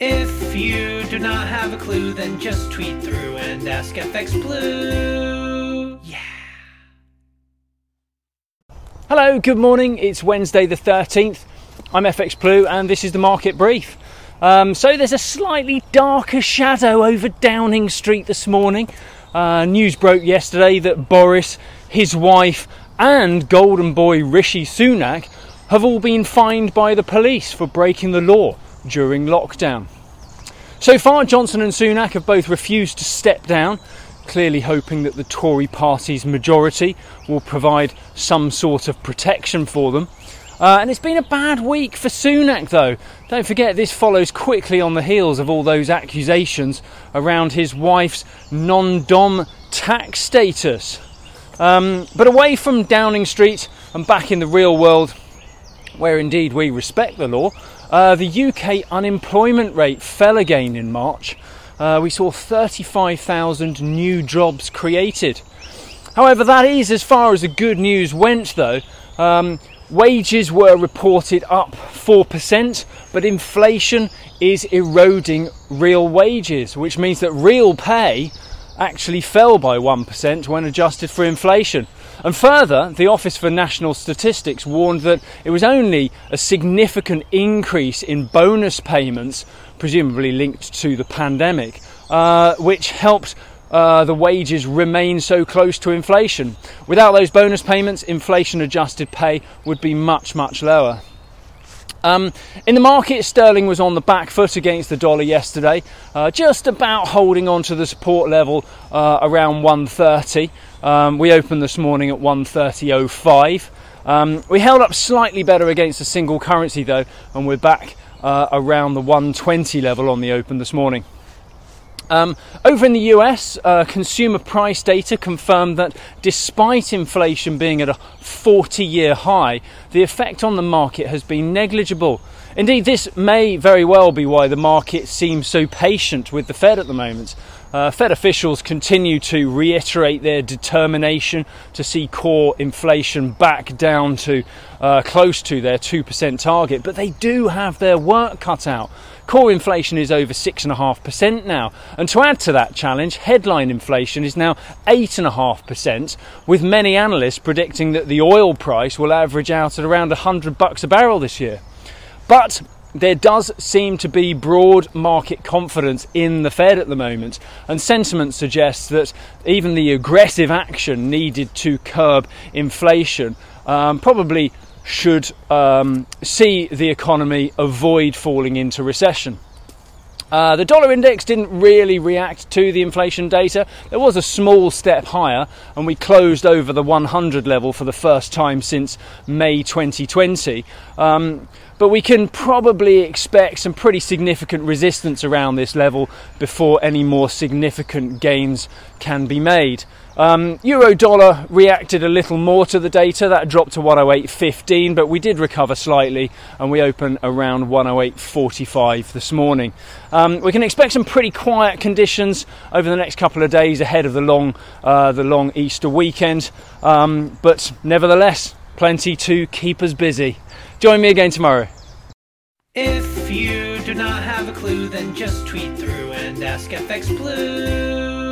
If you do not have a clue, then just tweet through and ask FX Blue. Yeah. Hello, good morning. It's Wednesday the 13th. I'm FX Blue and this is the market brief. Um, so there's a slightly darker shadow over Downing Street this morning. Uh, news broke yesterday that Boris, his wife, and Golden Boy Rishi Sunak have all been fined by the police for breaking the law during lockdown. So far, Johnson and Sunak have both refused to step down, clearly hoping that the Tory party's majority will provide some sort of protection for them. Uh, and it's been a bad week for Sunak, though. Don't forget, this follows quickly on the heels of all those accusations around his wife's non dom tax status. Um, but away from Downing Street and back in the real world, where indeed we respect the law, uh, the UK unemployment rate fell again in March. Uh, we saw 35,000 new jobs created. However, that is as far as the good news went, though. Um, wages were reported up 4%, but inflation is eroding real wages, which means that real pay actually fell by 1% when adjusted for inflation. And further, the Office for National Statistics warned that it was only a significant increase in bonus payments, presumably linked to the pandemic, uh, which helped uh, the wages remain so close to inflation. Without those bonus payments, inflation adjusted pay would be much, much lower. Um, in the market, sterling was on the back foot against the dollar yesterday, uh, just about holding on to the support level uh, around 130. Um, we opened this morning at 130.05. Um, we held up slightly better against a single currency though, and we're back uh, around the 120 level on the open this morning. Um, over in the US, uh, consumer price data confirmed that despite inflation being at a 40 year high, the effect on the market has been negligible. Indeed, this may very well be why the market seems so patient with the Fed at the moment. Uh, Fed officials continue to reiterate their determination to see core inflation back down to uh, close to their 2% target, but they do have their work cut out. Core inflation is over 6.5% now. And to add to that challenge, headline inflation is now 8.5%, with many analysts predicting that the oil price will average out at around 100 bucks a barrel this year. But there does seem to be broad market confidence in the Fed at the moment, and sentiment suggests that even the aggressive action needed to curb inflation um, probably should um, see the economy avoid falling into recession. Uh, the dollar index didn't really react to the inflation data. There was a small step higher, and we closed over the 100 level for the first time since May 2020. Um, but we can probably expect some pretty significant resistance around this level before any more significant gains can be made. Um, Euro dollar reacted a little more to the data, that dropped to 108.15, but we did recover slightly and we opened around 108.45 this morning. Um, we can expect some pretty quiet conditions over the next couple of days ahead of the long, uh, the long Easter weekend, um, but nevertheless, plenty to keep us busy. Join me again tomorrow. If you do not have a clue, then just tweet through and ask FX Blue.